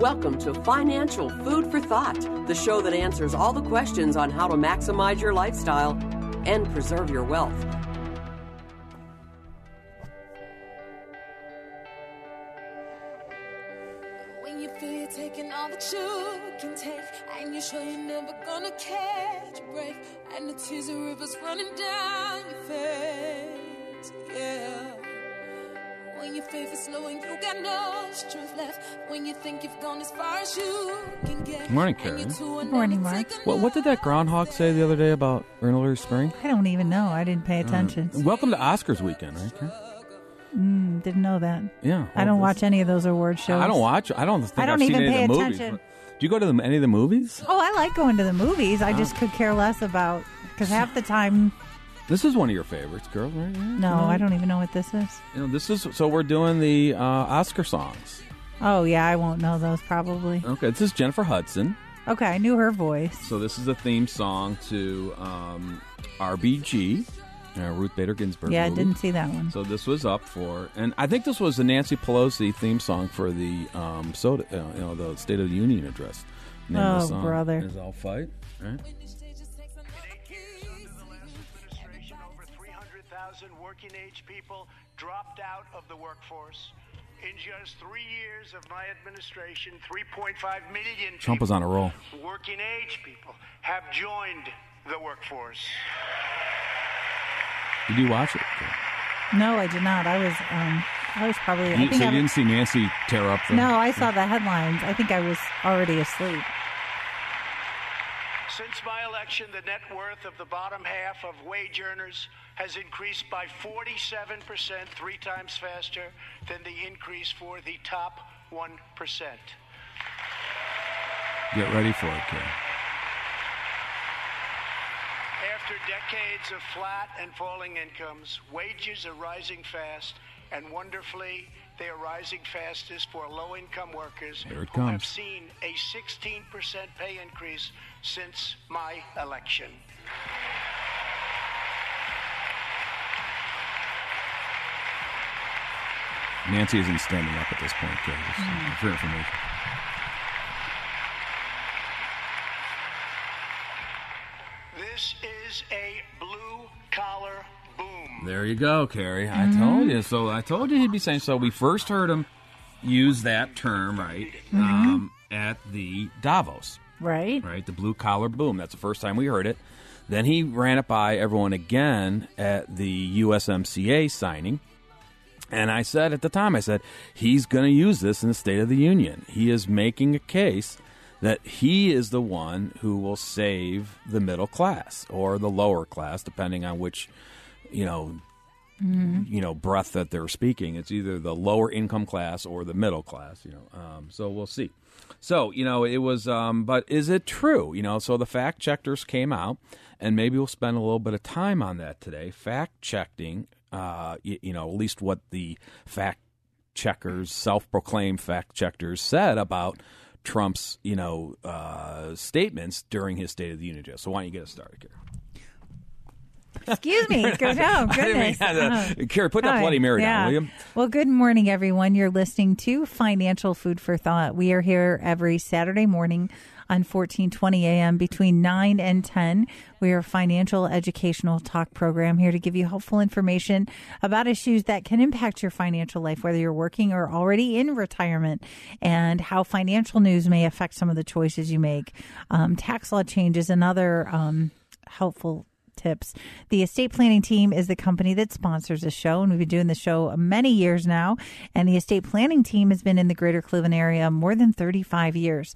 Welcome to Financial Food for Thought, the show that answers all the questions on how to maximize your lifestyle and preserve your wealth. When you feel you're taking all that you can take, and you're sure you're never gonna catch a break, and the tears rivers running down your face, yeah. When your faith is low and you got no strength left, when you think you've gone as far as you can get. Good morning, Carrie. Good morning, Mark. What, what did that groundhog say the other day about Early Spring? I don't even know. I didn't pay attention. Uh, welcome to Oscars weekend, right, Karen? Mm, didn't know that. Yeah. I don't watch any of those award shows. I don't watch. I don't think I don't have even seen any pay of attention. movies. Do you go to the, any of the movies? Oh, I like going to the movies. I just could care less about because half the time, This is one of your favorites, girl, right? no, I don't even know what this is. You know, this is so we're doing the uh, Oscar songs. Oh yeah, I won't know those probably. Okay, this is Jennifer Hudson. Okay, I knew her voice. So this is a theme song to um, RBG, uh, Ruth Bader Ginsburg. Yeah, I movie. didn't see that one. So this was up for, and I think this was the Nancy Pelosi theme song for the um, soda, uh, you know, the State of the Union address. Name of the Oh, song brother. is "I'll Fight." Right? Working age people dropped out of the workforce. In just three years of my administration, 3.5 million Trump was on a roll. working age people have joined the workforce. Did you watch it? No, I did not. I was, um, I was probably. I You, think so I you was- didn't see Nancy tear up the? No, I saw the headlines. I think I was already asleep. Since my election, the net worth of the bottom half of wage earners has increased by 47%, three times faster than the increase for the top 1%. Get ready for it, kid. After decades of flat and falling incomes, wages are rising fast, and wonderfully, they are rising fastest for low income workers Here it who have comes. seen a 16% pay increase since my election. Nancy isn't standing up at this point, kid. Just uh, for information. This is a blue collar boom. There you go, Carrie. I told you. So I told you he'd be saying. So we first heard him use that term, right, um, at the Davos, Right? right? The blue collar boom. That's the first time we heard it. Then he ran it by everyone again at the USMCA signing. And I said at the time, I said, he's going to use this in the State of the Union. He is making a case that he is the one who will save the middle class or the lower class, depending on which, you know, you know, breath that they're speaking. It's either the lower income class or the middle class, you know. Um, so we'll see. So, you know, it was, um, but is it true? You know, so the fact checkers came out, and maybe we'll spend a little bit of time on that today. Fact checking, uh, you, you know, at least what the fact checkers, self proclaimed fact checkers said about Trump's, you know, uh, statements during his State of the Union address. So why don't you get us started, Carrie? Excuse me. Go no, I didn't mean goodness. Oh. Carrie, put that Hi. Bloody Mary yeah. down, will you? Well, good morning, everyone. You're listening to Financial Food for Thought. We are here every Saturday morning on 1420 a.m. between 9 and 10. We are a financial educational talk program here to give you helpful information about issues that can impact your financial life, whether you're working or already in retirement, and how financial news may affect some of the choices you make, um, tax law changes, and other. Um, helpful tips. The estate planning team is the company that sponsors the show, and we've been doing the show many years now. And the estate planning team has been in the greater Cleveland area more than 35 years,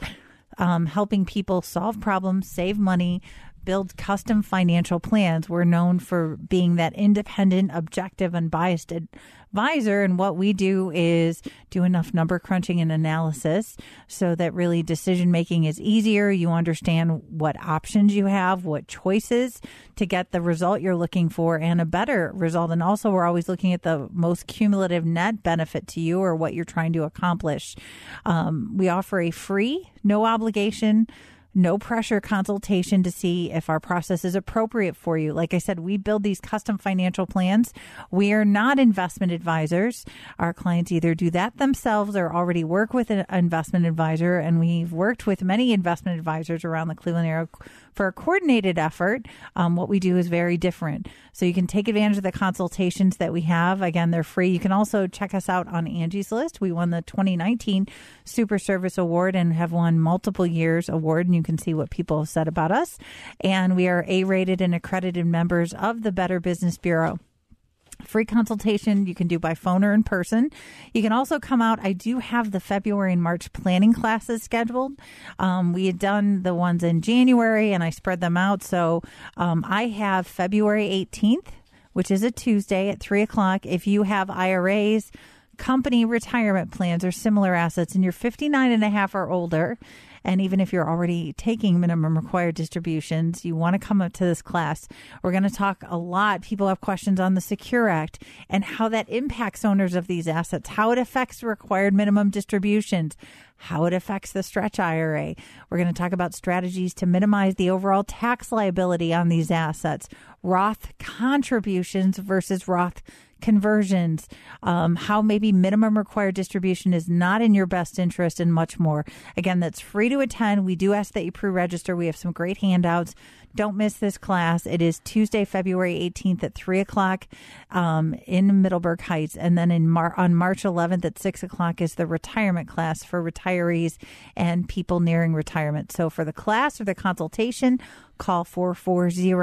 um, helping people solve problems, save money, build custom financial plans. We're known for being that independent, objective, unbiased advisor. And what we do is do enough number crunching and analysis so that really decision making is easier. You understand what options you have, what choices to get the result you're looking for and a better result. And also, we're always looking at the most cumulative net benefit to you or what you're trying to accomplish. Um, we offer a free, no obligation no pressure consultation to see if our process is appropriate for you. Like I said, we build these custom financial plans. We are not investment advisors. Our clients either do that themselves or already work with an investment advisor. And we've worked with many investment advisors around the Cleveland area for a coordinated effort, um, what we do is very different. So you can take advantage of the consultations that we have. Again, they're free. You can also check us out on Angie's List. We won the 2019 Super Service Award and have won multiple years award, and you can see what people have said about us. And we are A rated and accredited members of the Better Business Bureau free consultation you can do by phone or in person. You can also come out. I do have the February and March planning classes scheduled. Um, we had done the ones in January and I spread them out. So um, I have February 18th, which is a Tuesday at 3 o'clock. If you have IRAs, company retirement plans, or similar assets, and you're 59 and a half or older, and even if you're already taking minimum required distributions, you want to come up to this class. We're going to talk a lot. People have questions on the Secure Act and how that impacts owners of these assets, how it affects required minimum distributions, how it affects the stretch IRA. We're going to talk about strategies to minimize the overall tax liability on these assets, Roth contributions versus Roth conversions, um, how maybe minimum required distribution is not in your best interest, and much more. Again, that's free to attend. We do ask that you pre register. We have some great handouts. Don't miss this class. It is Tuesday, February 18th at 3 o'clock um, in Middleburg Heights. And then in Mar- on March 11th at 6 o'clock is the retirement class for retirees and people nearing retirement. So for the class or the consultation, call 440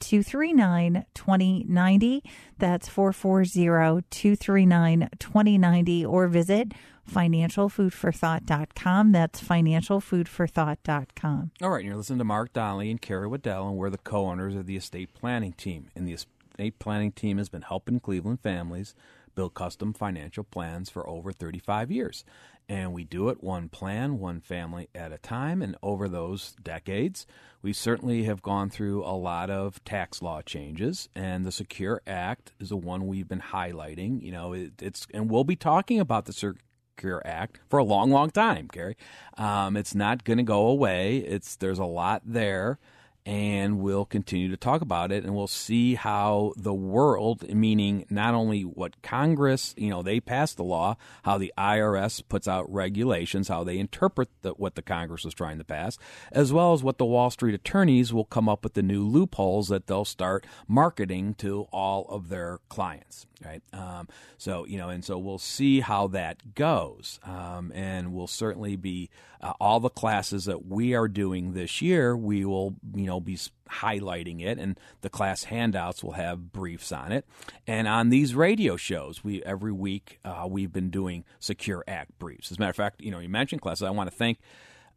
239 2090. That's 440 239 2090 or visit financialfoodforthought.com. That's financialfoodforthought.com. All right, you're listening to Mark Donnelly and Carrie Waddell, and we're the co owners of the estate planning team. And the estate planning team has been helping Cleveland families build custom financial plans for over 35 years. And we do it one plan, one family at a time. And over those decades, we certainly have gone through a lot of tax law changes. And the Secure Act is the one we've been highlighting. You know, it, it's, and we'll be talking about the Secure Act for a long, long time, Carrie. Um, it's not going to go away. It's there's a lot there and we'll continue to talk about it and we'll see how the world meaning not only what congress you know they passed the law how the irs puts out regulations how they interpret the, what the congress was trying to pass as well as what the wall street attorneys will come up with the new loopholes that they'll start marketing to all of their clients right? Um, so you know and so we'll see how that goes. Um, and we'll certainly be uh, all the classes that we are doing this year we will you know be highlighting it and the class handouts will have briefs on it. And on these radio shows we every week uh, we've been doing secure act briefs. As a matter of fact you know you mentioned classes. I want to thank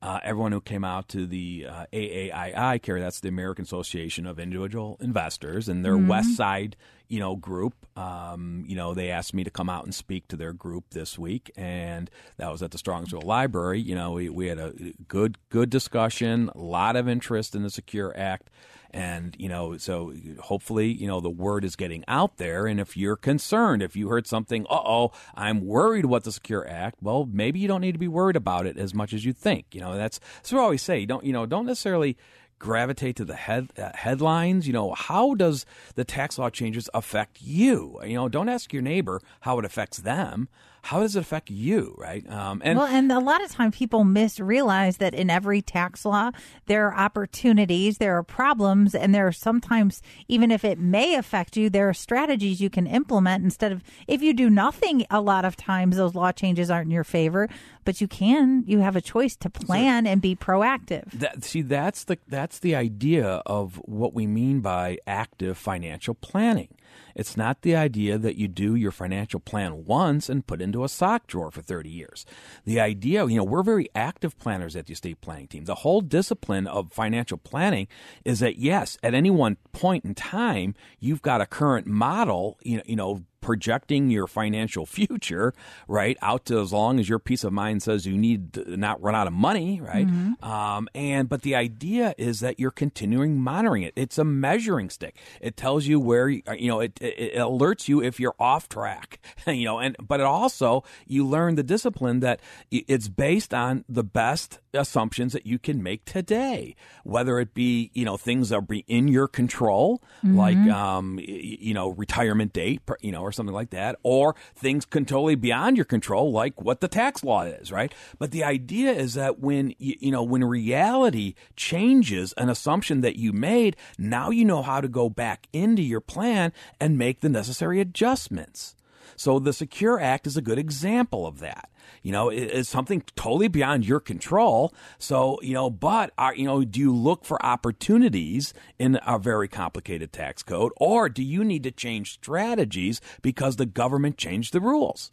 uh, everyone who came out to the uh, AAII, Carrie, that's the American Association of Individual Investors, and their mm-hmm. West Side, you know, group. Um, you know, they asked me to come out and speak to their group this week, and that was at the Strongsville Library. You know, we, we had a good good discussion, a lot of interest in the Secure Act and, you know, so hopefully, you know, the word is getting out there. And if you're concerned, if you heard something, uh oh, I'm worried what the Secure Act, well, maybe you don't need to be worried about it as much as you think. You know, that's, that's what I always say. Don't, you know, don't necessarily gravitate to the head, uh, headlines. You know, how does the tax law changes affect you? You know, don't ask your neighbor how it affects them how does it affect you, right? Um, and well, and a lot of time people miss realize that in every tax law there are opportunities, there are problems, and there are sometimes even if it may affect you, there are strategies you can implement instead of if you do nothing. A lot of times those law changes aren't in your favor, but you can you have a choice to plan so, and be proactive. That, see, that's the that's the idea of what we mean by active financial planning. It's not the idea that you do your financial plan once and put into a sock drawer for 30 years. The idea, you know, we're very active planners at the estate planning team. The whole discipline of financial planning is that yes, at any one point in time, you've got a current model, you know, you know projecting your financial future, right, out to as long as your peace of mind says you need to not run out of money, right? Mm-hmm. Um, and but the idea is that you're continuing monitoring it. It's a measuring stick. It tells you where you know it, it, it alerts you if you're off track, you know, and but it also you learn the discipline that it's based on the best assumptions that you can make today, whether it be you know things that are be in your control, mm-hmm. like um, you know retirement date, you know, or something like that, or things can totally beyond your control, like what the tax law is, right? But the idea is that when you know when reality changes an assumption that you made, now you know how to go back into your plan and make the necessary adjustments. So the Secure Act is a good example of that. You know, it's something totally beyond your control. So, you know, but are, you know, do you look for opportunities in a very complicated tax code or do you need to change strategies because the government changed the rules?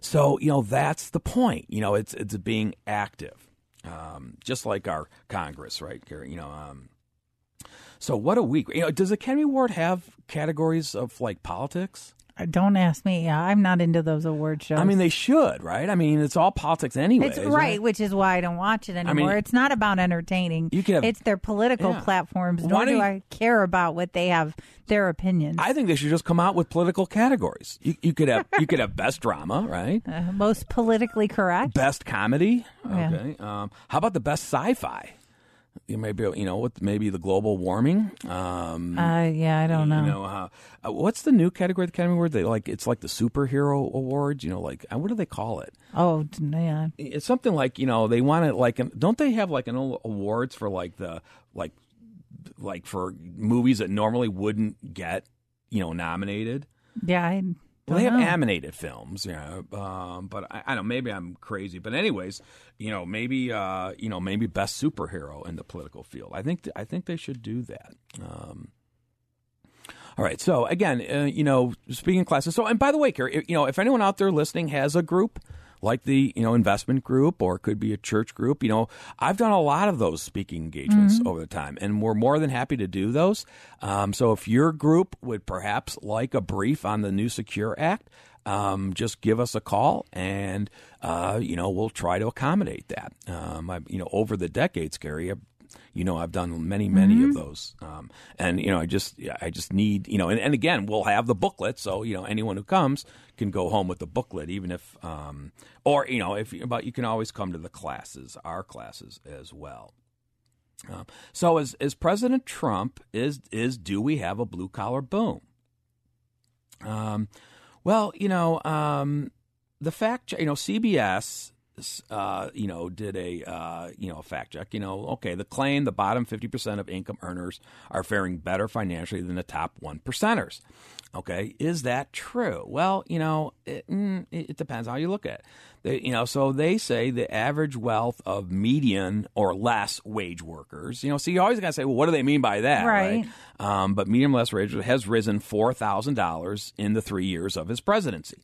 So, you know, that's the point. You know, it's it's being active. Um, just like our Congress, right? You know, um, so what a week. You know, does Academy Award have categories of like politics? Don't ask me. I'm not into those award shows. I mean, they should, right? I mean, it's all politics anyway. It's right, which is why I don't watch it anymore. I mean, it's not about entertaining. You can have, it's their political yeah. platforms. Nor do, do I care about what they have their opinions. I think they should just come out with political categories. You, you could have you could have best drama, right? Uh, most politically correct. Best comedy. Okay. Yeah. Um, how about the best sci-fi? Maybe you know with maybe the global warming. Um, uh, yeah, I don't know. You know, uh, uh, what's the new category of the Academy Award? They like it's like the superhero awards. You know, like uh, what do they call it? Oh, yeah, it's something like you know they want it like don't they have like an awards for like the like like for movies that normally wouldn't get you know nominated? Yeah, I well, they have animated films, yeah, um, but I, I, don't know. Maybe I'm crazy, but anyways, you know, maybe uh, you know, maybe best superhero in the political field. I think th- I think they should do that. Um, all right. So again, uh, you know, speaking classes. So and by the way, Carrie, you know, if anyone out there listening has a group like the you know investment group or it could be a church group. You know, I've done a lot of those speaking engagements mm-hmm. over the time, and we're more than happy to do those. Um, so if your group would perhaps like a brief on the new Secure Act. Um, just give us a call, and uh, you know we'll try to accommodate that. Um, I, you know, over the decades, Carrie, you know, I've done many, many mm-hmm. of those. Um, and, you know, I just, I just need, you know, and, and again, we'll have the booklet. So, you know, anyone who comes can go home with the booklet, even if, um, or, you know, if, but you can always come to the classes, our classes as well. Um, so as, as President Trump is, is, do we have a blue collar boom? Um, well, you know, um, the fact, you know, CBS uh, you know, did a uh, you know a fact check. You know, okay, the claim the bottom fifty percent of income earners are faring better financially than the top one percenters. Okay, is that true? Well, you know, it, mm, it depends how you look at it. They, you know, so they say the average wealth of median or less wage workers. You know, so you always got to say, well, what do they mean by that? Right. right? Um, but median less wage has risen four thousand dollars in the three years of his presidency.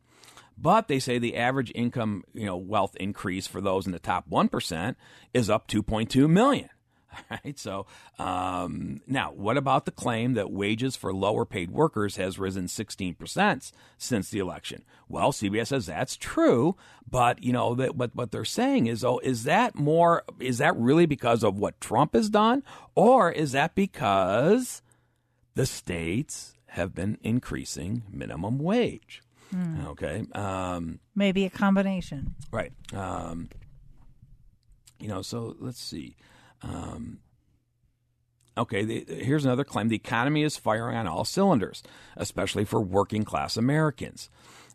But they say the average income, you know, wealth increase for those in the top 1% is up 2.2 million. All right. So um, now, what about the claim that wages for lower paid workers has risen 16% since the election? Well, CBS says that's true, but you know that what what they're saying is, oh, is that more? Is that really because of what Trump has done, or is that because the states have been increasing minimum wage? Mm. Okay. Um, Maybe a combination. Right. Um, you know, so let's see. Um, okay, the, here's another claim the economy is firing on all cylinders, especially for working class Americans.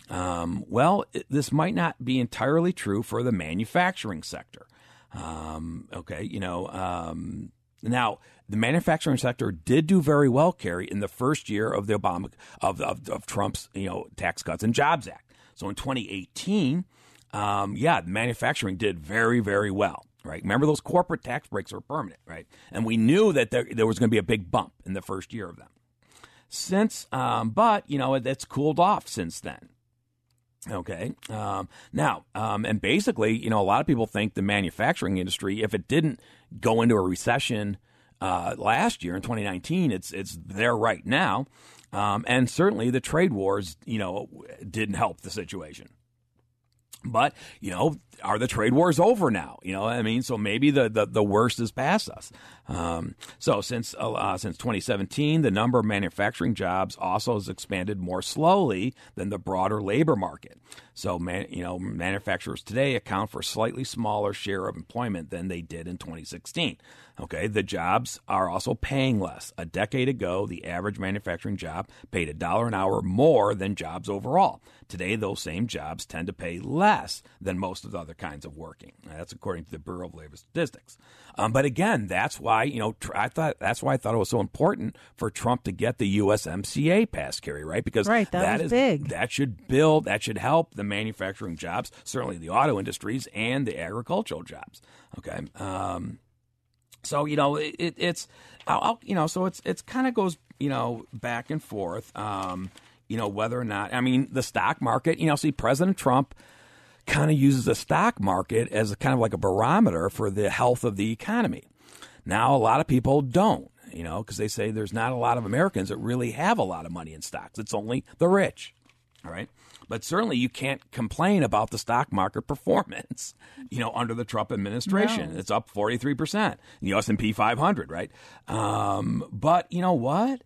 Um, well, it, this might not be entirely true for the manufacturing sector. Um, okay, you know, um, now the manufacturing sector did do very well, Carrie, in the first year of the Obama of, of, of Trump's you know Tax Cuts and Jobs Act. So in 2018, um, yeah, manufacturing did very very well. Right. Remember those corporate tax breaks were permanent, right? And we knew that there, there was going to be a big bump in the first year of them. Since, um, but you know, it's cooled off since then. Okay. Um, now, um, and basically, you know, a lot of people think the manufacturing industry, if it didn't go into a recession uh, last year in 2019, it's it's there right now, um, and certainly the trade wars, you know, didn't help the situation. But you know, are the trade wars over now? You know, I mean, so maybe the the, the worst is past us. Um, so since uh, uh since 2017, the number of manufacturing jobs also has expanded more slowly than the broader labor market. So, man, you know, manufacturers today account for a slightly smaller share of employment than they did in 2016. Okay, the jobs are also paying less. A decade ago, the average manufacturing job paid a dollar an hour more than jobs overall. Today, those same jobs tend to pay less than most of the other kinds of working. That's according to the Bureau of Labor Statistics. Um, but again, that's why you know I thought that's why I thought it was so important for Trump to get the USMCA passed, Carrie, right? Because right, that, that is big. That should build. That should help the manufacturing jobs, certainly the auto industries and the agricultural jobs. Okay. Um, so you know it, it's I'll, you know so it's it's kind of goes you know back and forth. Um, you know whether or not I mean the stock market. You know, see President Trump kind of uses the stock market as a kind of like a barometer for the health of the economy. Now a lot of people don't. You know, because they say there's not a lot of Americans that really have a lot of money in stocks. It's only the rich. All right. But certainly you can't complain about the stock market performance, you know, under the Trump administration. No. It's up 43%. The S&P 500, right? Um, but you know what?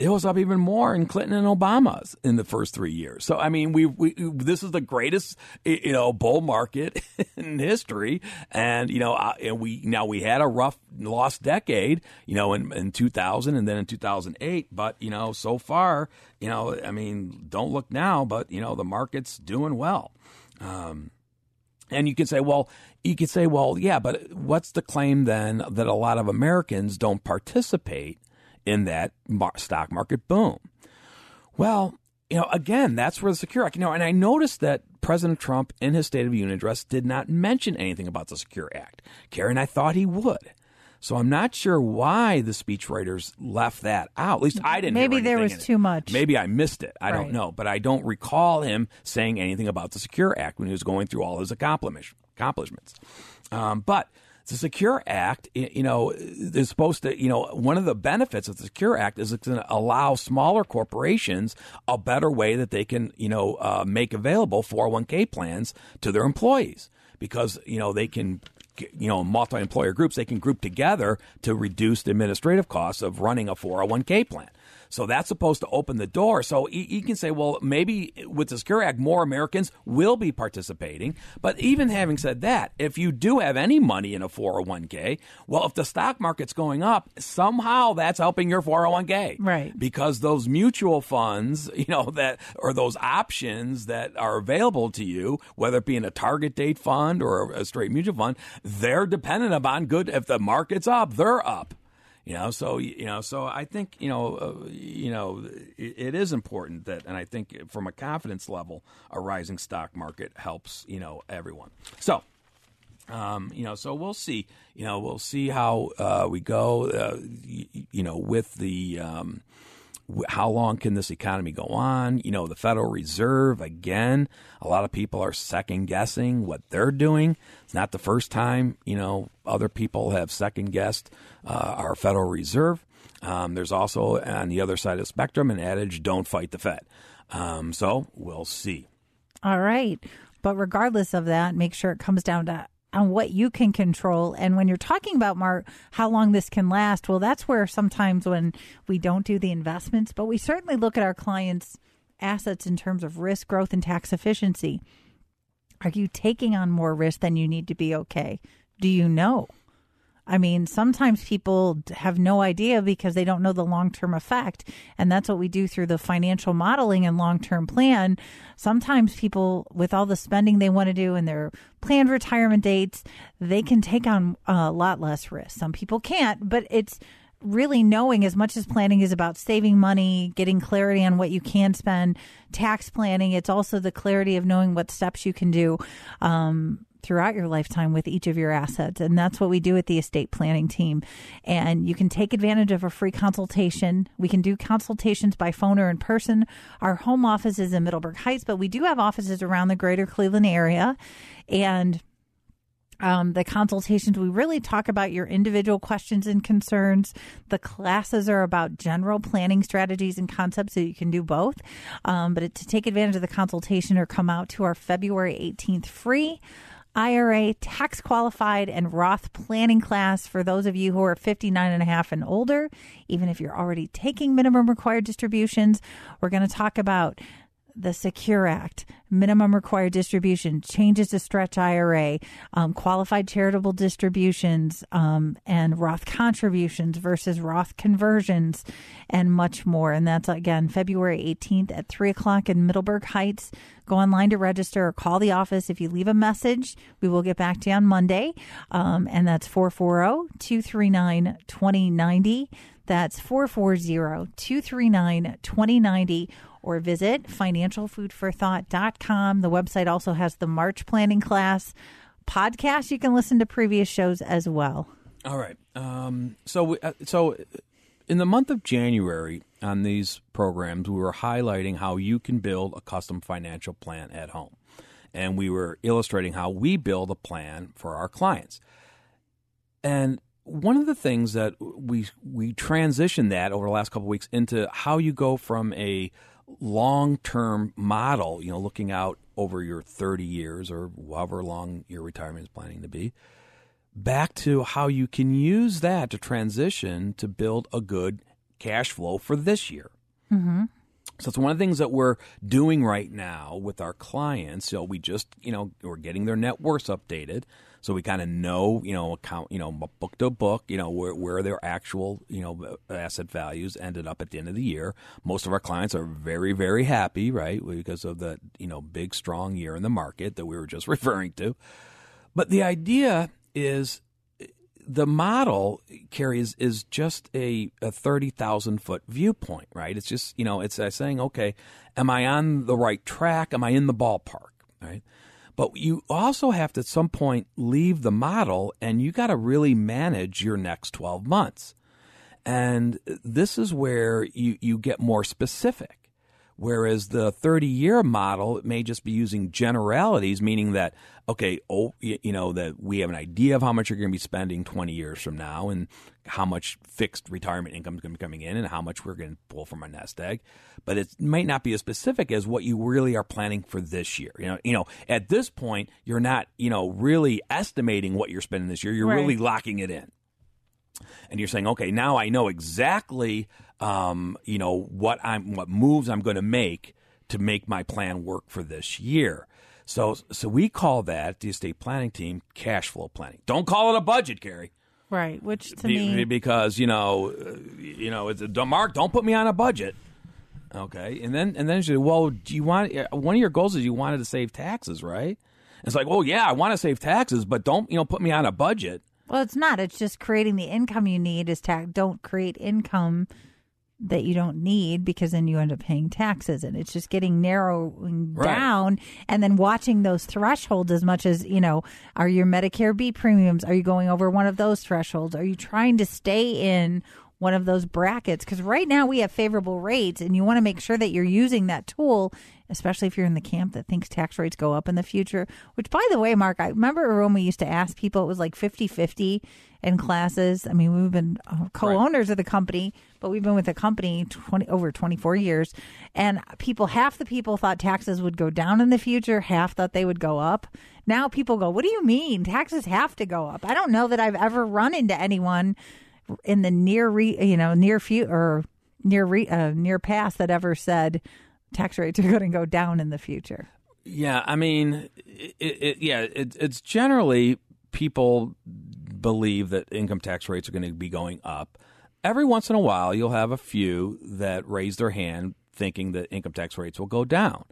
It was up even more in Clinton and Obama's in the first three years. So I mean, we, we this is the greatest you know bull market in history, and you know, uh, and we now we had a rough lost decade, you know, in, in 2000 and then in 2008. But you know, so far, you know, I mean, don't look now, but you know, the market's doing well. Um, and you could say, well, you could say, well, yeah, but what's the claim then that a lot of Americans don't participate? In that stock market boom. Well, you know, again, that's where the Secure Act, you know, and I noticed that President Trump in his State of the Union address did not mention anything about the Secure Act. Carrie, I thought he would. So I'm not sure why the speechwriters left that out. At least I didn't. Maybe there was too much. Maybe I missed it. I right. don't know, but I don't recall him saying anything about the Secure Act when he was going through all his accomplishments. Um, but the Secure Act, you know, is supposed to, you know, one of the benefits of the Secure Act is it's going to allow smaller corporations a better way that they can, you know, uh, make available 401k plans to their employees. Because, you know, they can you know multi-employer groups they can group together to reduce the administrative costs of running a 401k plan so that's supposed to open the door. So you, can say, well, maybe with the Secure Act, more Americans will be participating. But even having said that, if you do have any money in a 401k, well, if the stock market's going up, somehow that's helping your 401k. Right. Because those mutual funds, you know, that or those options that are available to you, whether it be in a target date fund or a straight mutual fund, they're dependent upon good. If the market's up, they're up. You know, so you know, so I think you know, uh, you know, it, it is important that, and I think from a confidence level, a rising stock market helps you know everyone. So, um, you know, so we'll see. You know, we'll see how uh, we go. Uh, you, you, know, with the um, how long can this economy go on? You know, the Federal Reserve, again, a lot of people are second guessing what they're doing. It's not the first time, you know, other people have second guessed uh, our Federal Reserve. Um, there's also on the other side of the spectrum an adage don't fight the Fed. Um, so we'll see. All right. But regardless of that, make sure it comes down to on what you can control. And when you're talking about Mark, how long this can last, well, that's where sometimes when we don't do the investments, but we certainly look at our clients' assets in terms of risk, growth, and tax efficiency. Are you taking on more risk than you need to be okay? Do you know? I mean, sometimes people have no idea because they don't know the long term effect. And that's what we do through the financial modeling and long term plan. Sometimes people, with all the spending they want to do and their planned retirement dates, they can take on a lot less risk. Some people can't, but it's really knowing as much as planning is about saving money, getting clarity on what you can spend, tax planning. It's also the clarity of knowing what steps you can do. Um, throughout your lifetime with each of your assets. And that's what we do at the estate planning team. And you can take advantage of a free consultation. We can do consultations by phone or in person. Our home office is in Middleburg Heights, but we do have offices around the greater Cleveland area. And um, the consultations, we really talk about your individual questions and concerns. The classes are about general planning strategies and concepts, so you can do both. Um, but to take advantage of the consultation or come out to our February 18th free IRA tax qualified and Roth planning class for those of you who are 59 and a half and older, even if you're already taking minimum required distributions. We're going to talk about the Secure Act, minimum required distribution, changes to stretch IRA, um, qualified charitable distributions, um, and Roth contributions versus Roth conversions, and much more. And that's again February 18th at 3 o'clock in Middleburg Heights. Go online to register or call the office. If you leave a message, we will get back to you on Monday. Um, and that's 440 239 2090. That's 440 239 2090 or visit financialfoodforthought.com. The website also has the March planning class podcast. You can listen to previous shows as well. All right. Um, so, uh, so in the month of January on these programs, we were highlighting how you can build a custom financial plan at home. And we were illustrating how we build a plan for our clients. And one of the things that we we transitioned that over the last couple weeks into how you go from a long term model, you know, looking out over your 30 years or however long your retirement is planning to be, back to how you can use that to transition to build a good cash flow for this year. Mm-hmm. So it's one of the things that we're doing right now with our clients. So we just, you know, we're getting their net worths updated so we kind of know, you know, account, you know, book to book, you know, where, where their actual, you know, asset values ended up at the end of the year. Most of our clients are very, very happy, right, because of the, you know, big strong year in the market that we were just referring to. But the idea is the model carries is just a, a 30,000 foot viewpoint, right? It's just, you know, it's uh, saying, okay, am I on the right track? Am I in the ballpark, right? But you also have to at some point leave the model and you got to really manage your next 12 months. And this is where you, you get more specific. Whereas the 30 year model it may just be using generalities, meaning that, okay, oh, you know, that we have an idea of how much you're going to be spending 20 years from now and how much fixed retirement income is going to be coming in and how much we're going to pull from our nest egg. But it might not be as specific as what you really are planning for this year. You know, you know, at this point, you're not, you know, really estimating what you're spending this year. You're right. really locking it in and you're saying, okay, now I know exactly, um, you know, what I'm, what moves I'm going to make to make my plan work for this year. So, so we call that the estate planning team cash flow planning. Don't call it a budget, Carrie. Right, which to Be, me because you know, you know, it's a, Mark. Don't put me on a budget. Okay, and then and then she said, well, do you want one of your goals is you wanted to save taxes, right? It's like, well, yeah, I want to save taxes, but don't you know put me on a budget. Well, it's not. It's just creating the income you need. Is tax. Don't create income that you don't need because then you end up paying taxes. And it's just getting narrowing right. down and then watching those thresholds as much as you know are your medicare b premiums are you going over one of those thresholds? Are you trying to stay in one of those brackets? Because right now we have favorable rates and you want to make sure that you're using that tool especially if you're in the camp that thinks tax rates go up in the future which by the way mark i remember when we used to ask people it was like 50-50 in classes. I mean we've been uh, co-owners right. of the company but we've been with the company 20 over 24 years. And people half the people thought taxes would go down in the future half thought they would go up. Now people go what do you mean? Taxes have to go up. I don't know that i've ever run into anyone in the near re, you know near future or near re, uh, near past that ever said tax rates are going to go down in the future. Yeah, I mean, it, it, yeah, it, it's generally people believe that income tax rates are going to be going up. Every once in a while, you'll have a few that raise their hand thinking that income tax rates will go down.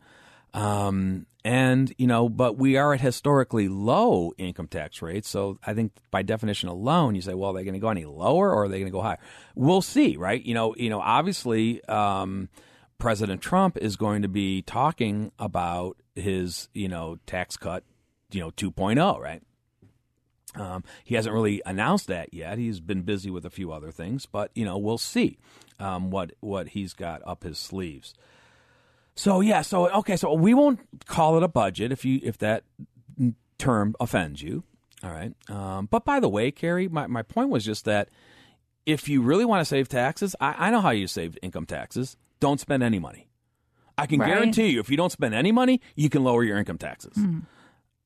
Um, and, you know, but we are at historically low income tax rates. So I think by definition alone, you say, well, are they going to go any lower or are they going to go higher? We'll see, right? You know, you know, obviously, um, President Trump is going to be talking about his, you know, tax cut, you know, 2.0, right? Um, he hasn't really announced that yet. He's been busy with a few other things, but you know, we'll see um, what what he's got up his sleeves. So yeah, so okay, so we won't call it a budget if you if that term offends you. All right, um, but by the way, Carrie, my my point was just that if you really want to save taxes, I, I know how you save income taxes. Don't spend any money. I can Right. guarantee you, if you don't spend any money, you can lower your income taxes.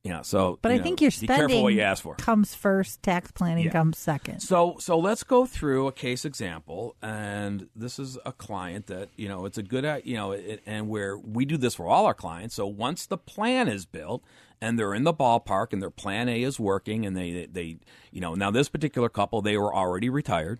Yeah, so But I know, think your be careful what you ask for. comes first, tax planning Yeah. comes second. So so let's go through a case example, and this is a client that you know it's a good uh, you know it, and where we do this for all our clients. So once the plan is built and they're in the ballpark and their plan A is working, and they they you know now this particular couple they were already retired.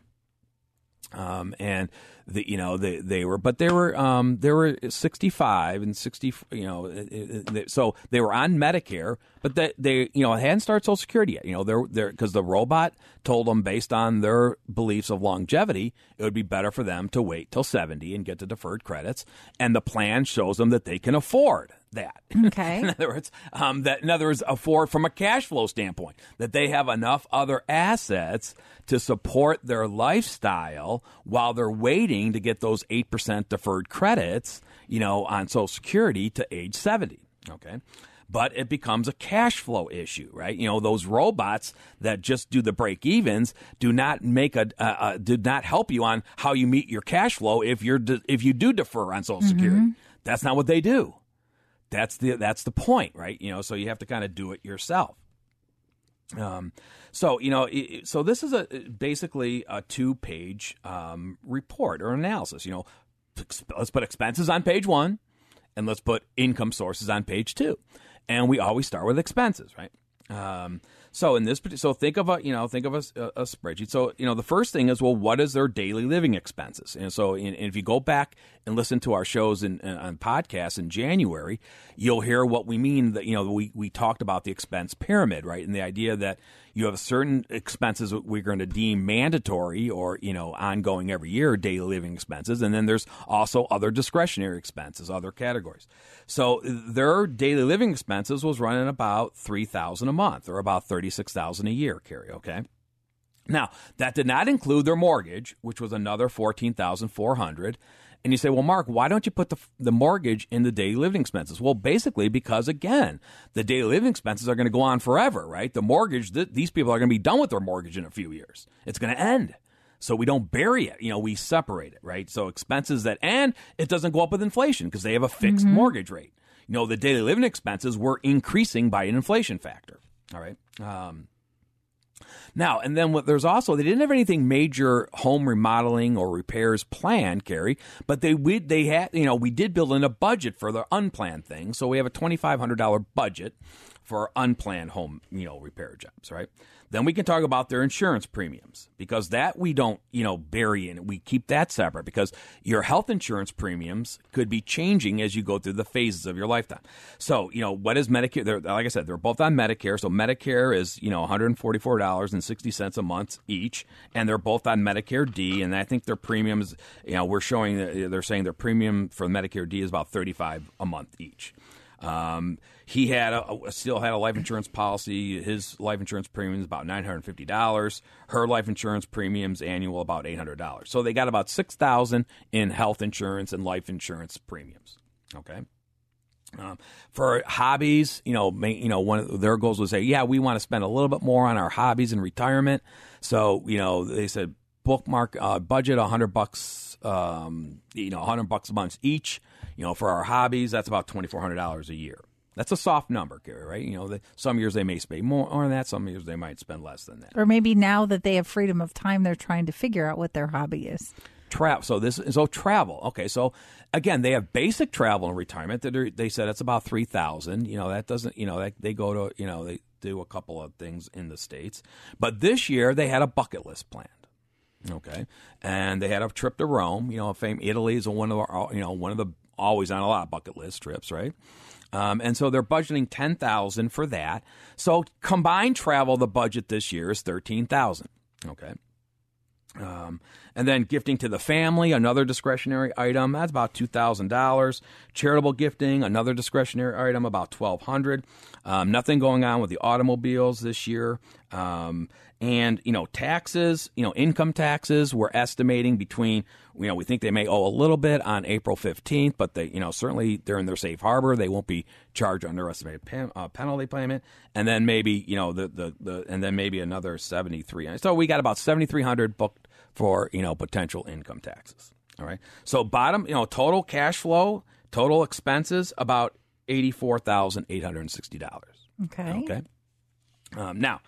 Um, and the you know they they were but they were um they were 65 and 60 you know so they were on Medicare but they they you know hadn't started Social Security yet. You know they're they're because the robot told them based on their beliefs of longevity it would be better for them to wait till 70 and get the deferred credits. And the plan shows them that they can afford that Okay. in other words, um, that in other words, afford from a cash flow standpoint that they have enough other assets to support their lifestyle while they're waiting to get those eight percent deferred credits, you know, on Social Security to age seventy. Okay. But it becomes a cash flow issue, right? You know, those robots that just do the break evens do not make a, uh, uh, do not help you on how you meet your cash flow if you're de- if you do defer on Social Security. That's not what they do that's the that's the point right you know so you have to kind of do it yourself um, so you know, so this is a basically a two-page um, report or analysis. You know, let's put expenses on page one, and let's put income sources on page two, and we always start with expenses, right? Um, so in this, so think of a you know think of a, a- spreadsheet. So you know the first thing is well, what is their daily living expenses? And so in, if you go back and listen to our shows in, on podcasts in January, you'll hear what we mean. That you know we we talked about the expense pyramid, right? And the idea that you have certain expenses that we're going to deem mandatory or you know ongoing every year daily living expenses and then there's also other discretionary expenses other categories. So their daily living expenses was running about 3000 a month or about 36000 a year Carrie okay? Now, that did not include their mortgage, which was another 14400 And you say, well, Mark, why don't you put the, the mortgage in the daily living expenses? Well, basically, because again, the daily living expenses are going to go on forever, right? The mortgage, th- these people are going to be done with their mortgage in a few years. It's going to end. So we don't bury it, you know, we separate it, right? So expenses that, and it doesn't go up with inflation because they have a fixed mortgage rate. You know, the daily living expenses were increasing by an inflation factor, all right? Um, now, and then what, there's also they didn't have anything major home remodeling or repairs planned, Carrie, but they we, they had you know we did build in a budget for the unplanned things, so we have a twenty five hundred dollar budget for unplanned home you know repair jobs, right? Then we can talk about their insurance premiums because that we don't you know bury in we keep that separate because your health insurance premiums could be changing as you go through the phases of your lifetime. So you know what is Medicare? They're, like I said, they're both on Medicare. So Medicare is you know one hundred forty four dollars and sixty cents a month each, and they're both on Medicare D. And I think their premiums, you know, we're showing that they're saying their premium for Medicare D is about thirty five a month each. Um, he had a, still had a life insurance policy. His life insurance premium is about nine hundred fifty dollars. Her life insurance premiums annual about eight hundred dollars. So they got about six thousand in health insurance and life insurance premiums. Okay. Um, for hobbies, you know, ma- you know, one of their goals was say, yeah, we want to spend a little bit more on our hobbies in retirement. So, you know, they said bookmark uh, budget a hundred bucks, um, you know, a hundred bucks a month each. You know, for our hobbies, that's about twenty four hundred dollars a year. That's a soft number, Carrie, right? You know, the, some years they may spend more on that, some years they might spend less than that. Or maybe now that they have freedom of time, they're trying to figure out what their hobby is. travel. So this so travel. Okay, so again, they have basic travel in retirement that they said it's about three thousand. You know that doesn't. You know that they go to. You know they do a couple of things in the states. But this year they had a bucket list planned. Okay, and they had a trip to Rome. You know, fame Italy is one of our, you know one of the always on a lot bucket list trips, right? Um, and so they're budgeting ten thousand for that. So combined travel, the budget this year is thirteen thousand. Okay. Um, and then gifting to the family, another discretionary item. That's about two thousand dollars. Charitable gifting, another discretionary item, about twelve hundred. Um, nothing going on with the automobiles this year. Um, and you know taxes, you know income taxes. We're estimating between you know we think they may owe a little bit on April fifteenth, but they you know certainly they're in their safe harbor. They won't be charged underestimated pen, uh, penalty payment, and then maybe you know the, the the and then maybe another seventy three. So we got about seventy three hundred booked for you know potential income taxes. All right. So bottom, you know, total cash flow, total expenses about eighty four thousand eight hundred and sixty dollars. Okay. Okay. Um, now,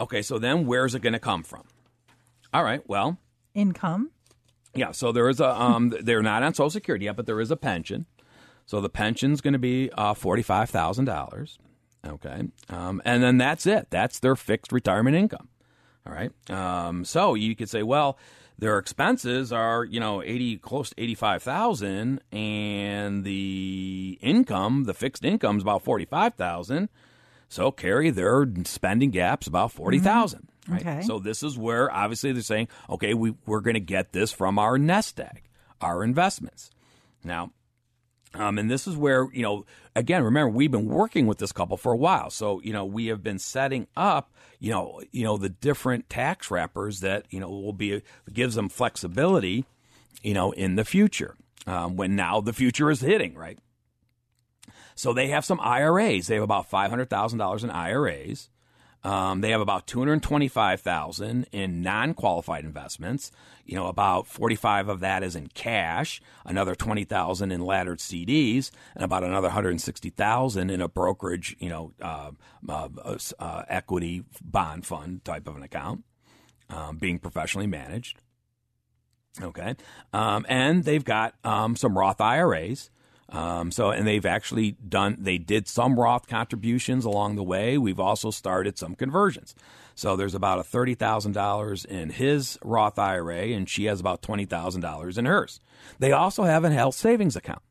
okay. So then, where's it going to come from? All right. Well, Income. yeah. So there is a. Um, they're not on Social Security yet, but there is a pension. So the pension's going to be uh, forty five thousand dollars. Okay. Um, and then that's it. That's their fixed retirement income. All right. Um, so you could say, well, their expenses are, you know, 80, close to 85,000 and the income, the fixed income is about 45,000. So Carrie their spending gaps about 40,000. Right. Okay. So this is where obviously they're saying, okay, we, we're going to get this from our nest egg, our investments. Now, um, and this is where, you know, again, remember, we've been working with this couple for a while. So, you know, we have been setting up, you know, you know, the different tax wrappers that, you know, will be, gives them flexibility, you know, in the future um, when now the future is hitting, right? So they have some IRAs. They have about $500,000 in IRAs. Um, they have about 225,000 in non-qualified investments. You know, about 45 of that is in cash, another 20,000 in laddered CDs, and about another 160,000 in a brokerage, you know, uh, uh, uh, equity bond fund type of an account, um, being professionally managed. Okay, um, and they've got um, some Roth IRAs. Um, so, and they've actually done, they did some Roth contributions along the way. We've also started some conversions. So there's about a $30,000 in his Roth IRA, and she has about $20,000 in hers. They also have a health savings account.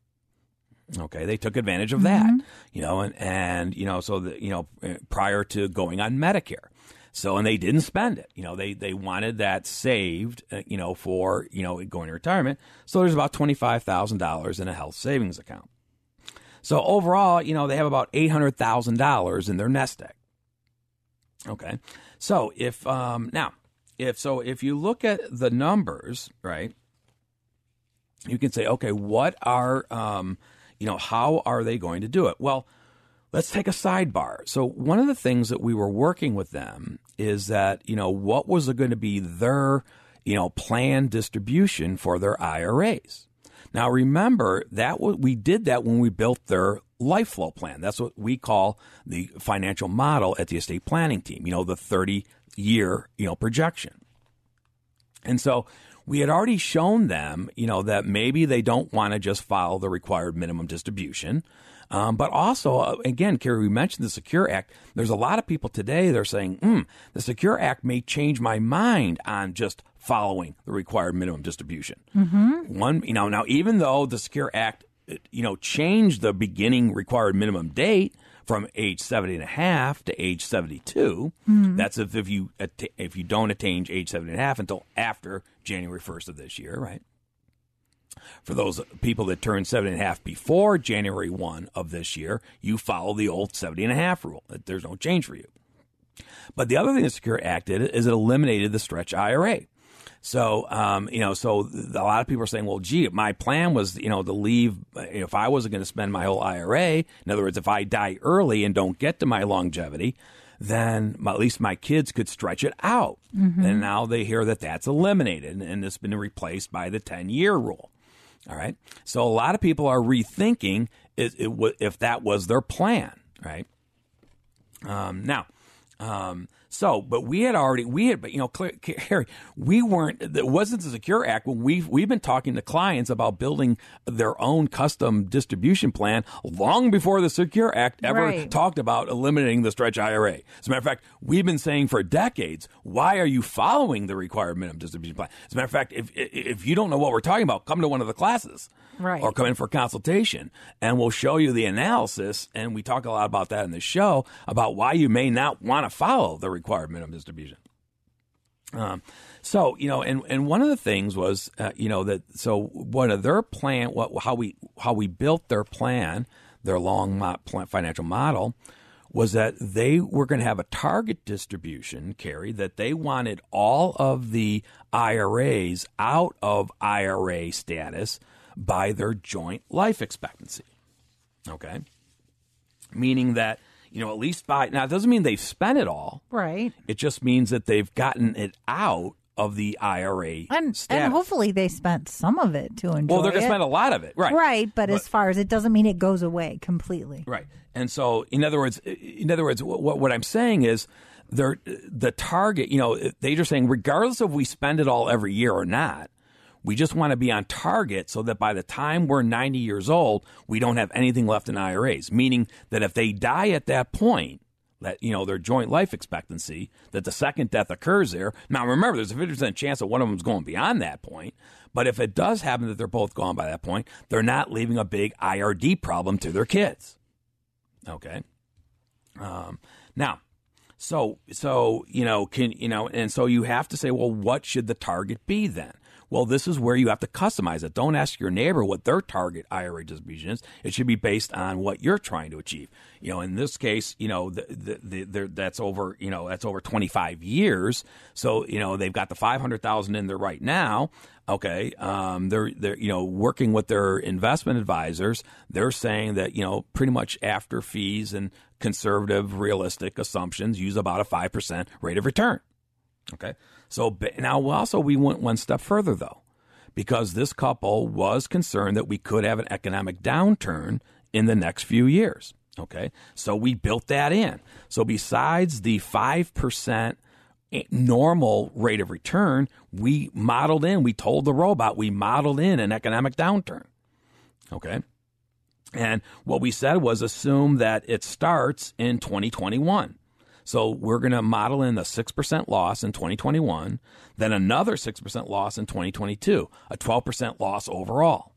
Okay, they took advantage of that, you know, and, and, you know, so that, you know, prior to going on Medicare. So, and they didn't spend it. You know, they, they wanted that saved, uh, you know, for, you know, going to retirement. So there's about $25,000 in a health savings account. So overall, you know, they have about $800,000 in their nest egg. Okay. So if, um, now, if, so if you look at the numbers, right, you can say, okay, what are, um, you know, how are they going to do it? Well, let's take a sidebar. So one of the things that we were working with them is that, you know, what was going to be their, you know, planned distribution for their IRAs. Now remember that we did that when we built their life flow plan. That's what we call the financial model at the estate planning team, you know, the 30 year, you know, projection. And so we had already shown them, you know, that maybe they don't want to just follow the required minimum distribution. Um, but also, uh, again, Carrie, we mentioned the Secure Act. There's a lot of people today, they're saying, mm, the Secure Act may change my mind on just following the required minimum distribution. One, you know, now even though the Secure Act, uh, you know, changed the beginning required minimum date from age 70 and a half to age 72, that's if, if you if you don't attain age 70 and a half until after January 1st of this year, right? For those people that turn 70 and a half before January 1 of this year, you follow the old 70 and a half rule. There's no change for you. But the other thing the Secure Act did is it eliminated the stretch IRA. So, um, you know, so a lot of people are saying, well, gee, my plan was, you know, to leave, if I wasn't going to spend my whole IRA, in other words, if I die early and don't get to my longevity, then at least my kids could stretch it out. And now they hear that that's eliminated and, and it's been replaced by the 10 year rule. All right. So a lot of people are rethinking if that was their plan, right? Um, now, um, So, but we had already, we had, but you know, Claire, Harry, we weren't, it wasn't the Secure Act when we've, we've been talking to clients about building their own custom distribution plan long before the Secure Act ever Right. talked about eliminating the stretch IRA. As a matter of fact, we've been saying for decades, why are you following the required minimum distribution plan? As a matter of fact, if, if you don't know what we're talking about, come to one of the classes Right. or come in for consultation and we'll show you the analysis. And we talk a lot about that in the show about why you may not want to follow the required minimum distribution. Um, so you know, and and one of the things was, uh, you know, that so one of their plan, what how we how we built their plan, their long mo- plan, financial model, was that they were going to have a target distribution, Carrie, that they wanted all of the IRAs out of IRA status by their joint life expectancy. Okay, meaning that you know at least by now it doesn't mean they've spent it all. Right. It just means that they've gotten it out of the IRA And and hopefully they spent some of it to enjoy. well, they're going to spend a lot of it, right? Right, but, But- as far as it doesn't mean it goes away completely. Right. And so, in other words, in other words, what, what I'm saying is, they're, the target. You know, they're just saying, regardless of we spend it all every year or not, we just want to be on target so that by the time we're 90 years old, we don't have anything left in IRAs. Meaning that if they die at that point, that you know their joint life expectancy, that the second death occurs there. Now, remember, there's a 50% chance that one of them's going beyond that point. But if it does happen that they're both gone by that point, they're not leaving a big IRD problem to their kids. Okay. Um, now, so so you know can you know and so you have to say, well, what should the target be then? Well, this is where you have to customize it. Don't ask your neighbor what their target IRA distribution is. It should be based on what you're trying to achieve. You know, in this case, you know, the, the, the, that's over, you know, that's over 25 years. So, you know, they've got the 500,000 in there right now. Okay. Um, they're, they're, you know, working with their investment advisors. They're saying that, you know, pretty much after fees and conservative, realistic assumptions use about a 5% rate of return. Okay. So now also we went one step further though, because this couple was concerned that we could have an economic downturn in the next few years. Okay. So we built that in. So besides the 5% normal rate of return, we modeled in, we told the robot, we modeled in an economic downturn. Okay. And what we said was assume that it starts in 2021. So we're going to model in a 6% loss in 2021, then another 6% loss in 2022, a 12% loss overall.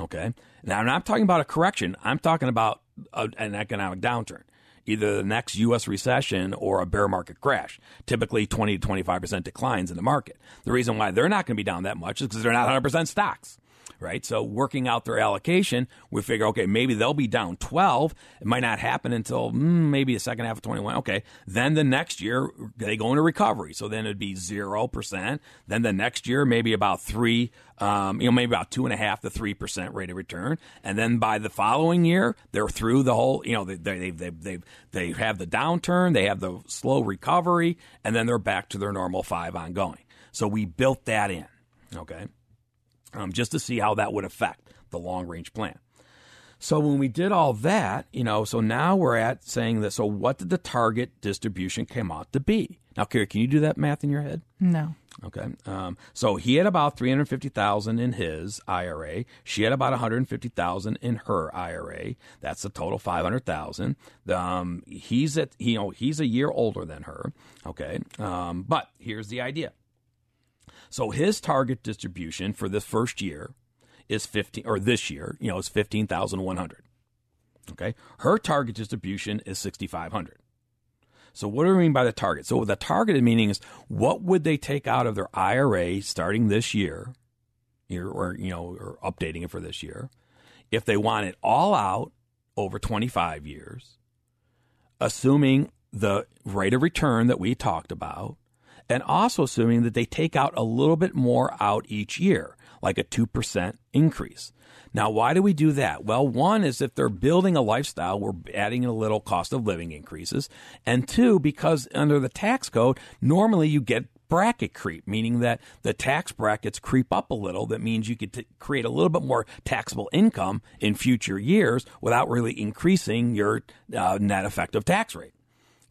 Okay. Now, I'm not talking about a correction. I'm talking about a, an economic downturn, either the next U.S. recession or a bear market crash, typically 20 to 25% declines in the market. The reason why they're not going to be down that much is because they're not 100% stocks right? So working out their allocation, we figure, okay, maybe they'll be down 12. It might not happen until mm, maybe the second half of 21. Okay. Then the next year, they go into recovery. So then it'd be 0%. Then the next year, maybe about three, um, you know, maybe about two and a half to 3% rate of return. And then by the following year, they're through the whole, you know, they, they, they, they, they have the downturn, they have the slow recovery, and then they're back to their normal five ongoing. So we built that in. Okay um, just to see how that would affect the long range plan. So when we did all that, you know, so now we're at saying that. So what did the target distribution come out to be? Now, Carrie, can you do that math in your head? No. Okay. Um, so he had about three hundred fifty thousand in his IRA. She had about one hundred fifty thousand in her IRA. That's a total five hundred thousand. Um, he's at you know he's a year older than her. Okay. Um, but here's the idea. So his target distribution for this first year is 15 or this year, you know, is 15,100. Okay? Her target distribution is 6,500. So what do we mean by the target? So the targeted meaning is what would they take out of their IRA starting this year, or, or you know, or updating it for this year, if they want it all out over 25 years, assuming the rate of return that we talked about, and also assuming that they take out a little bit more out each year, like a 2% increase. Now, why do we do that? Well, one is if they're building a lifestyle, we're adding a little cost of living increases. And two, because under the tax code, normally you get bracket creep, meaning that the tax brackets creep up a little. That means you could t- create a little bit more taxable income in future years without really increasing your uh, net effective tax rate.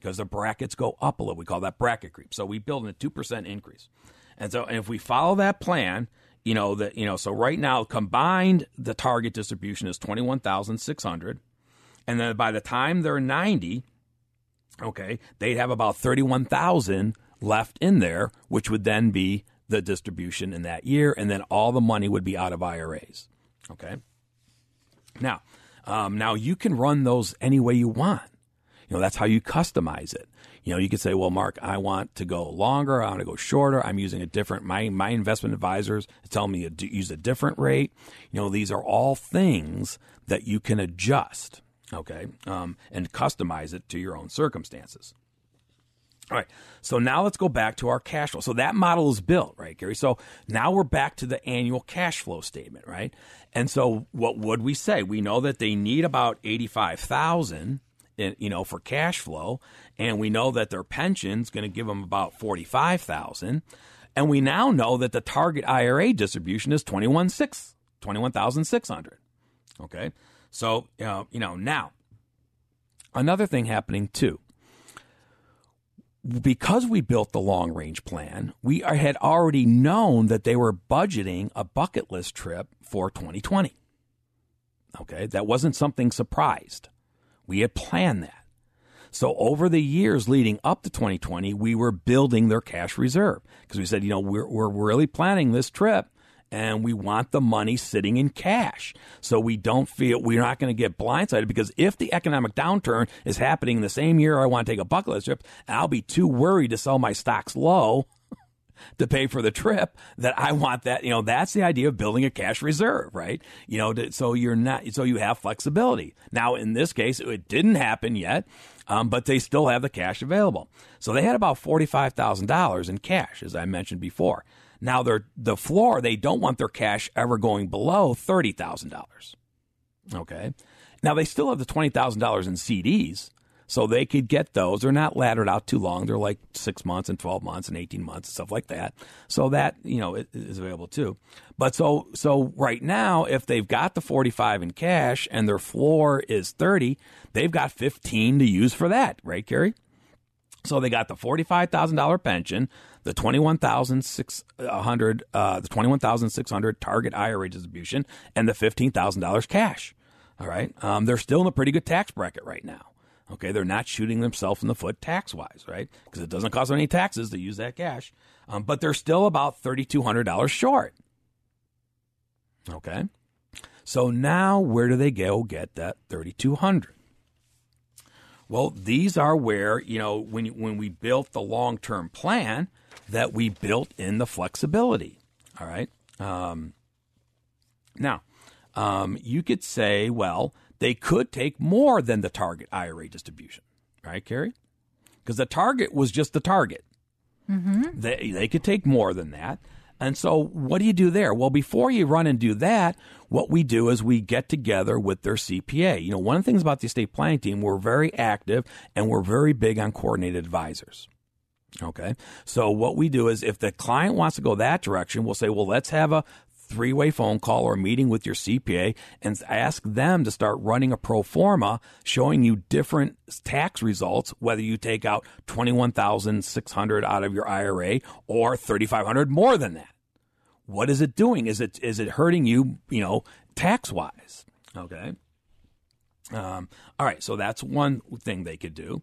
Because the brackets go up a little. We call that bracket creep. So we build in a 2% increase. And so and if we follow that plan, you know that you know so right now combined the target distribution is 21,600 and then by the time they're 90 okay they'd have about 31,000 left in there which would then be the distribution in that year and then all the money would be out of IRAs okay now um, now you can run those any way you want you know that's how you customize it you know, you could say, well, Mark, I want to go longer. I want to go shorter. I'm using a different, my, my investment advisors tell me to use a different rate. You know, these are all things that you can adjust, okay, um, and customize it to your own circumstances. All right. So now let's go back to our cash flow. So that model is built, right, Carrie? So now we're back to the annual cash flow statement, right? And so what would we say? We know that they need about 85,000 in, you know, for cash flow, and we know that their pension's going to give them about forty-five thousand, and we now know that the target IRA distribution is twenty-one six, twenty-one thousand six hundred. Okay, so you know, you know now another thing happening too. Because we built the long range plan, we are, had already known that they were budgeting a bucket list trip for 2020. Okay, that wasn't something surprised. We had planned that. So over the years leading up to 2020, we were building their cash reserve because we said, you know, we're, we're really planning this trip and we want the money sitting in cash. So we don't feel we're not going to get blindsided because if the economic downturn is happening the same year I want to take a bucket list trip, I'll be too worried to sell my stocks low to pay for the trip that I want that, you know, that's the idea of building a cash reserve, right? You know, to, so you're not, so you have flexibility. Now, in this case, it didn't happen yet, um, but they still have the cash available. So they had about $45,000 in cash, as I mentioned before. Now, they're, the floor, they don't want their cash ever going below $30,000. Okay. Now, they still have the $20,000 in CDs so they could get those. They're not laddered out too long. They're like six months and 12 months and 18 months and stuff like that. So that, you know, is available too. But so, so right now, if they've got the 45 in cash and their floor is 30, they've got 15 to use for that, right, Carrie? So they got the $45,000 pension, the 21,600 uh, the 21,600 target IRA distribution and the $15,000 cash. All right? Um, they're still in a pretty good tax bracket right now. Okay, they're not shooting themselves in the foot tax wise, right? Because it doesn't cost any taxes to use that cash. Um, but they're still about $3,200 short. Okay. So now where do they go get that 3200 Well, these are where, you know, when, when we built the long term plan, that we built in the flexibility. All right. Um, now, um, you could say, well, they could take more than the target IRA distribution, right, Carrie? Because the target was just the target. Mm-hmm. They, they could take more than that. And so, what do you do there? Well, before you run and do that, what we do is we get together with their CPA. You know, one of the things about the estate planning team, we're very active and we're very big on coordinated advisors. Okay. So what we do is if the client wants to go that direction, we'll say, well, let's have a three way phone call or meeting with your CPA and ask them to start running a pro forma showing you different tax results, whether you take out 21,600 out of your IRA or 3,500 more than that. What is it doing? Is it, is it hurting you, you know, tax wise? Okay. Um, all right. So that's one thing they could do.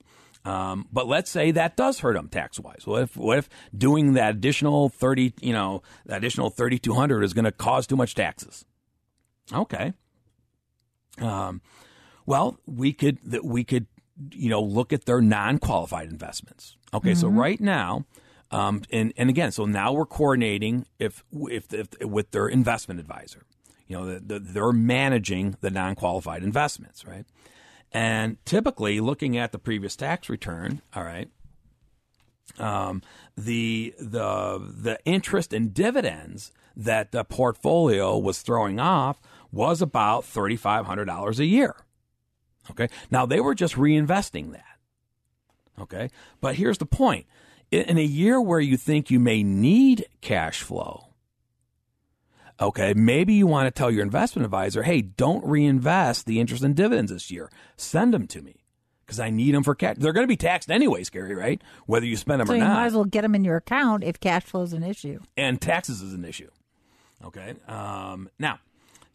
Um, but let's say that does hurt them tax wise. What if what if doing that additional thirty, you know, that additional thirty two hundred is going to cause too much taxes? Okay. Um, well, we could that we could you know look at their non qualified investments. Okay, mm-hmm. so right now. Um, and, and again, so now we're coordinating if, if, if with their investment advisor. You know, the, the, they're managing the non qualified investments, right? And typically, looking at the previous tax return, all right, um, the the the interest and dividends that the portfolio was throwing off was about thirty five hundred dollars a year. Okay, now they were just reinvesting that. Okay, but here's the point: in a year where you think you may need cash flow, Okay, maybe you want to tell your investment advisor, hey, don't reinvest the interest and dividends this year. Send them to me because I need them for cash. They're going to be taxed anyway, Scary, right? Whether you spend them So or you not. might as well get them in your account if cash flow is an issue. and taxes is an issue. Okay. Um, now,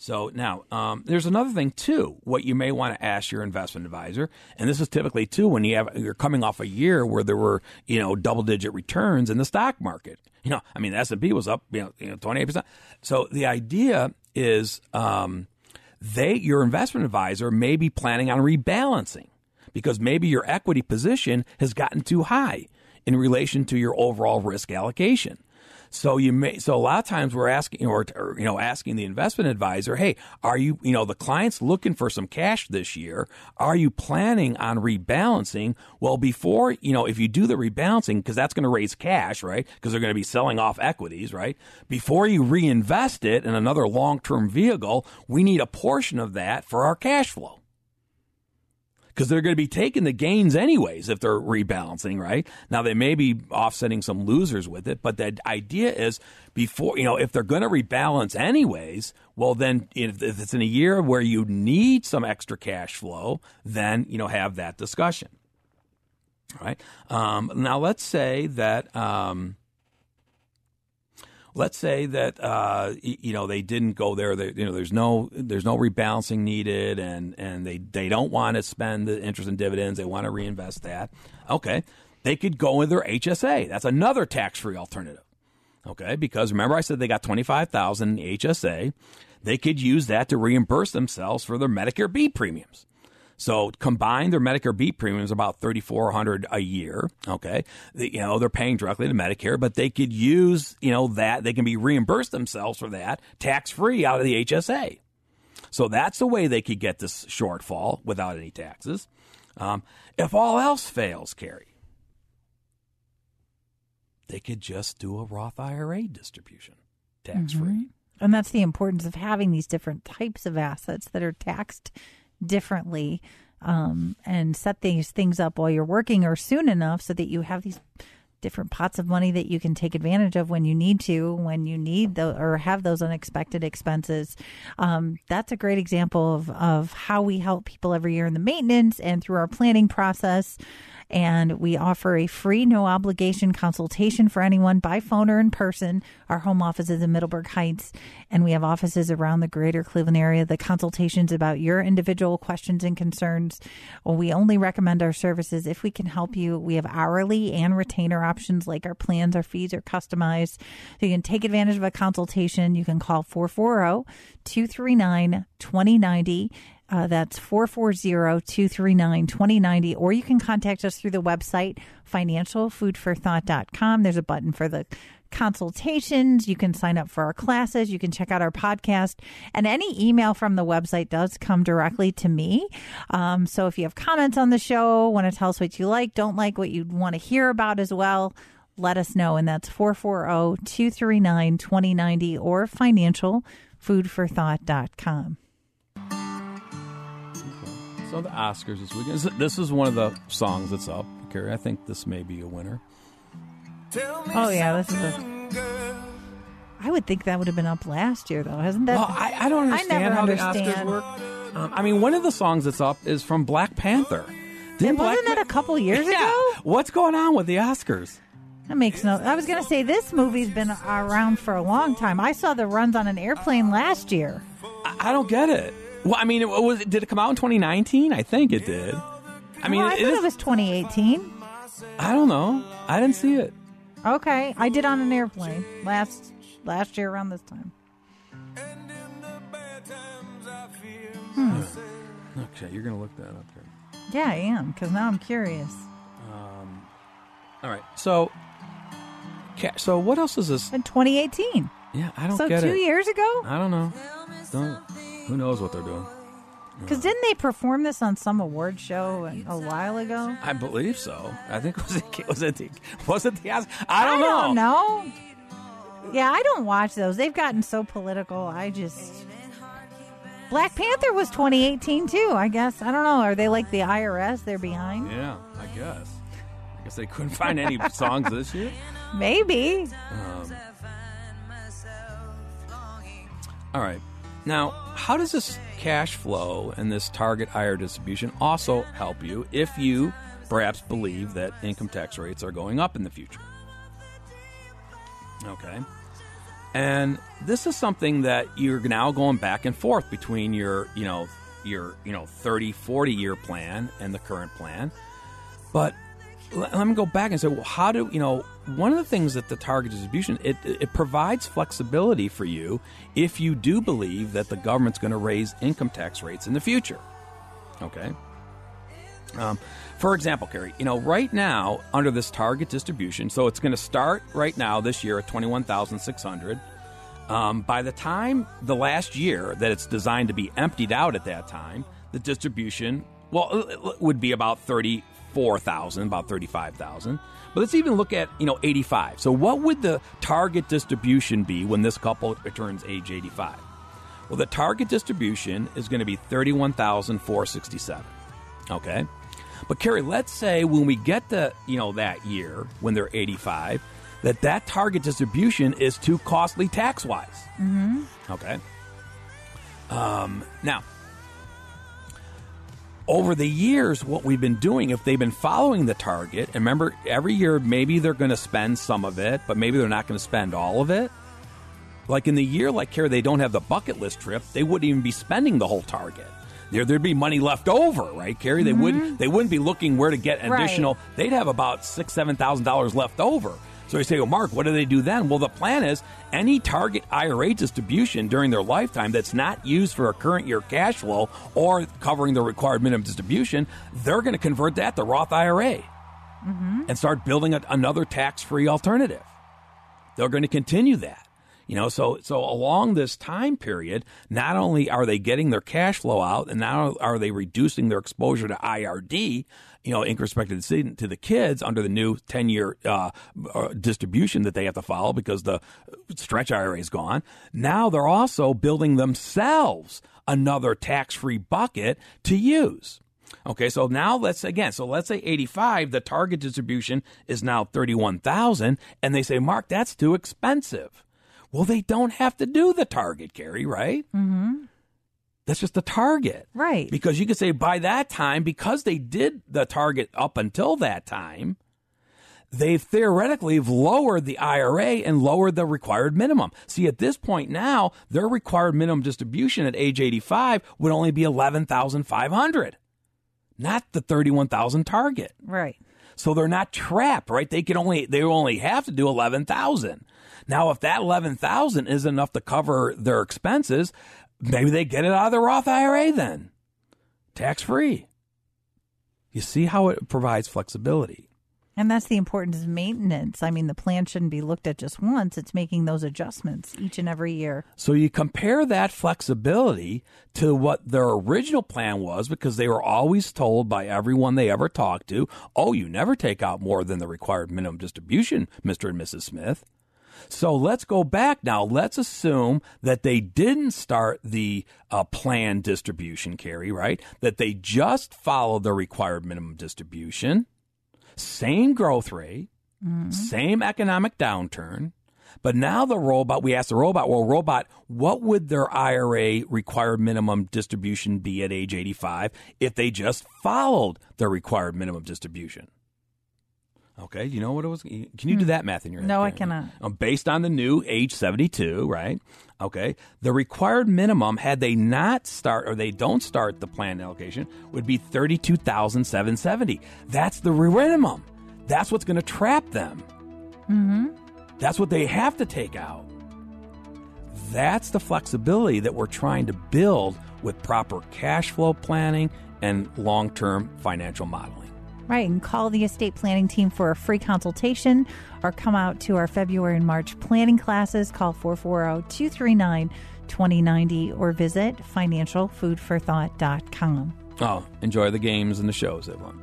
so now um, there's another thing too. What you may want to ask your investment advisor, and this is typically too when you have you're coming off a year where there were you know double digit returns in the stock market. You know, I mean, the S and P was up you know you know 28 percent. So the idea is um, they your investment advisor may be planning on rebalancing because maybe your equity position has gotten too high in relation to your overall risk allocation. So you may, so a lot of times we're asking, or, or, you know, asking the investment advisor, hey, are you, you know, the client's looking for some cash this year. Are you planning on rebalancing? Well, before, you know, if you do the rebalancing, because that's going to raise cash, right? Because they're going to be selling off equities, right? Before you reinvest it in another long-term vehicle, we need a portion of that for our cash flow because they're going to be taking the gains anyways if they're rebalancing, right? Now they may be offsetting some losers with it, but the idea is before, you know, if they're going to rebalance anyways, well then if, if it's in a year where you need some extra cash flow, then, you know, have that discussion. All right. Um, now let's say that, um, let's say that uh, you know they didn't go there. They, you know, there's no there's no rebalancing needed, and and they they don't want to spend the interest and dividends. They want to reinvest that. Okay, they could go in their HSA. That's another tax free alternative. Okay, because remember I said they got twenty five thousand HSA. They could use that to reimburse themselves for their Medicare B premiums. So combined, their Medicare B premium is about thirty four hundred a year. Okay, They- you know they're paying directly to Medicare, but they could use you know that they can be reimbursed themselves for that tax free out of the HSA. So that's the way they could get this shortfall without any taxes. Um, if all else fails, Carrie, they could just do a Roth IRA distribution, tax free. And that's the importance of having these different types of assets that are taxed differently um, and set these things up while you're working or soon enough so that you have these different pots of money that you can take advantage of when you need to, when you need the or have those unexpected expenses. Um, that's a great example of, of how we help people every year in the maintenance and through our planning process. And we offer a free, no obligation consultation for anyone by phone or in person. Our home office is in Middleburg Heights, and we have offices around the greater Cleveland area. The consultations about your individual questions and concerns. Well, we only recommend our services if we can help you. We have hourly and retainer options, like our plans, our fees are customized. So you can take advantage of a consultation. You can call 440 239 2090. Uh, that's 440-239-2090 or you can contact us through the website financialfoodforthought.com there's a button for the consultations. You can sign up for our classes. You can check out our podcast. And any email from the website does come directly to me. Um, so if you have comments on the show want to tell us what you like don't like what you want to hear about as well let us know. And that's oh, 440-239-2090 or financialfoodforthought.com So the Oscars this weekend. This- This is one of the songs that's up, Carrie. I think this may be a winner. Oh yeah, this is a. I would think that would have been up last year, though, hasn't that? Well, I, I don't understand never how understand. the Oscars work. Um, I mean, one of the songs that's up is from Black Panther. Didn't Black wasn't that a couple years Yeah. ago? What's going on with the Oscars? That makes no. I was going to say this movie's been around for a long time. I saw the runs on an airplane last year. I, I don't get it. Well, I mean, it was did it come out in 2019? I think it did. I mean, Oh, I it thought is- it was 2018. I don't know. I didn't see it. Okay, I did on an airplane last last year around this time. Hmm. Okay, you're gonna look that up. Here. Yeah, I am because now I'm curious. Um, All right. So, ca- so what else is this? In 2018, Yeah, I don't know. so get two it. years ago. I don't know. Don't, who knows what they're doing? Because didn't they perform this on some award show a while ago? I believe so. I think was it was it the, was it the I don't know. don't know. Yeah, I don't watch those. They've gotten so political. I just Black Panther was 2018 too. I guess I don't know. Are they like the IRS? They're behind. Yeah, I guess. I guess they couldn't find any songs this year. Maybe. Um, all right. Now, how does this cash flow and this target IR distribution also help you if you perhaps believe that income tax rates are going up in the future? Okay. And this is something that you're now going back and forth between your, you know, your, you know, 30, 40 year plan and the current plan. But let, me go back and say, well, how do, you know, one of the things that the target distribution, it, it provides flexibility for you if you do believe that the government's going to raise income tax rates in the future. Okay. Um, for example, Carrie, you know, right now under this target distribution, so it's going to start right now this year at twenty one thousand six hundred. Um, by the time the last year that it's designed to be emptied out at that time, the distribution well would be about thirty four thousand, about thirty five thousand. But let's even look at you know eighty five. So what would the target distribution be when this couple turns age eighty five? Well, the target distribution is going to be thirty one thousand four sixty seven. Okay. But Carrie, let's say when we get the you know that year when they're 85, that that target distribution is too costly tax wise. Mm-hmm. Okay. Um, now, over the years, what we've been doing, if they've been following the target, and remember, every year maybe they're going to spend some of it, but maybe they're not going to spend all of it. Like in the year, like Carrie, they don't have the bucket list trip, they wouldn't even be spending the whole target. There, there'd be money left over, right, Carrie? They Mm-hmm. wouldn't, they wouldn't be looking where to get Right. additional. They'd have about six, seven thousand dollars left over. So you say, well, Mark, what do they do then? Well, the plan is any target IRA distribution during their lifetime that's not used for a current year cash flow or covering the required minimum distribution, they're going to convert that to Roth IRA Mm-hmm. and start building a, another tax-free alternative. They're going to continue that. You know, so so along this time period, not only are they getting their cash flow out, and now are they reducing their exposure to IRD, you know, expected to to the kids under the new ten year uh, uh, distribution that they have to follow because the stretch IRA is gone. Now they're also building themselves another tax free bucket to use. Okay, so now let's again, so let's say 85, the target distribution is now 31,000 and they say, "Mark, that's too expensive." Well, they don't have to do the target, Carrie, right? Mm-hmm. That's just the target. Right. Because you could say by that time, because they did the target up until that time, they theoretically have lowered the IRA and lowered the required minimum. See, at this point now, their required minimum distribution at age 85 would only be 11,500, not the 31,000 target. Right. So they're not trapped, right? They can only they only have to do 11,000. Now, if that 11,000 is enough to cover their expenses, maybe they get it out of the Roth IRA then. Tax free. You see how it provides flexibility. And that's the importance of maintenance. I mean, the plan shouldn't be looked at just once. It's making those adjustments each and every year. So you compare that flexibility to what their original plan was because they were always told by everyone they ever talked to, oh, you never take out more than the required minimum distribution, Mr. and Mrs. Smith. So let's go back now. Let's assume that they didn't start the uh, plan distribution, Carrie, right? That they just followed the required minimum distribution, same growth rate, mm-hmm. same economic downturn. But now the robot, we asked the robot, well, robot, what would their IRA required minimum distribution be at age 85 if they just followed their required minimum distribution? Okay, you know what it was? Can you do that math in your head? Hmm. No, I cannot. Um, based on the new age 72, right? Okay. The required minimum, had they not start or they don't start the plan allocation, would be 32770 That's the minimum. That's what's going to trap them. Mm-hmm. That's what they have to take out. That's the flexibility that we're trying to build with proper cash flow planning and long term financial modeling. Right. And call the estate planning team for a free consultation or come out to our February and March planning classes. Call 440 239 2090 or visit financialfoodforthought.com. Oh, enjoy the games and the shows, everyone.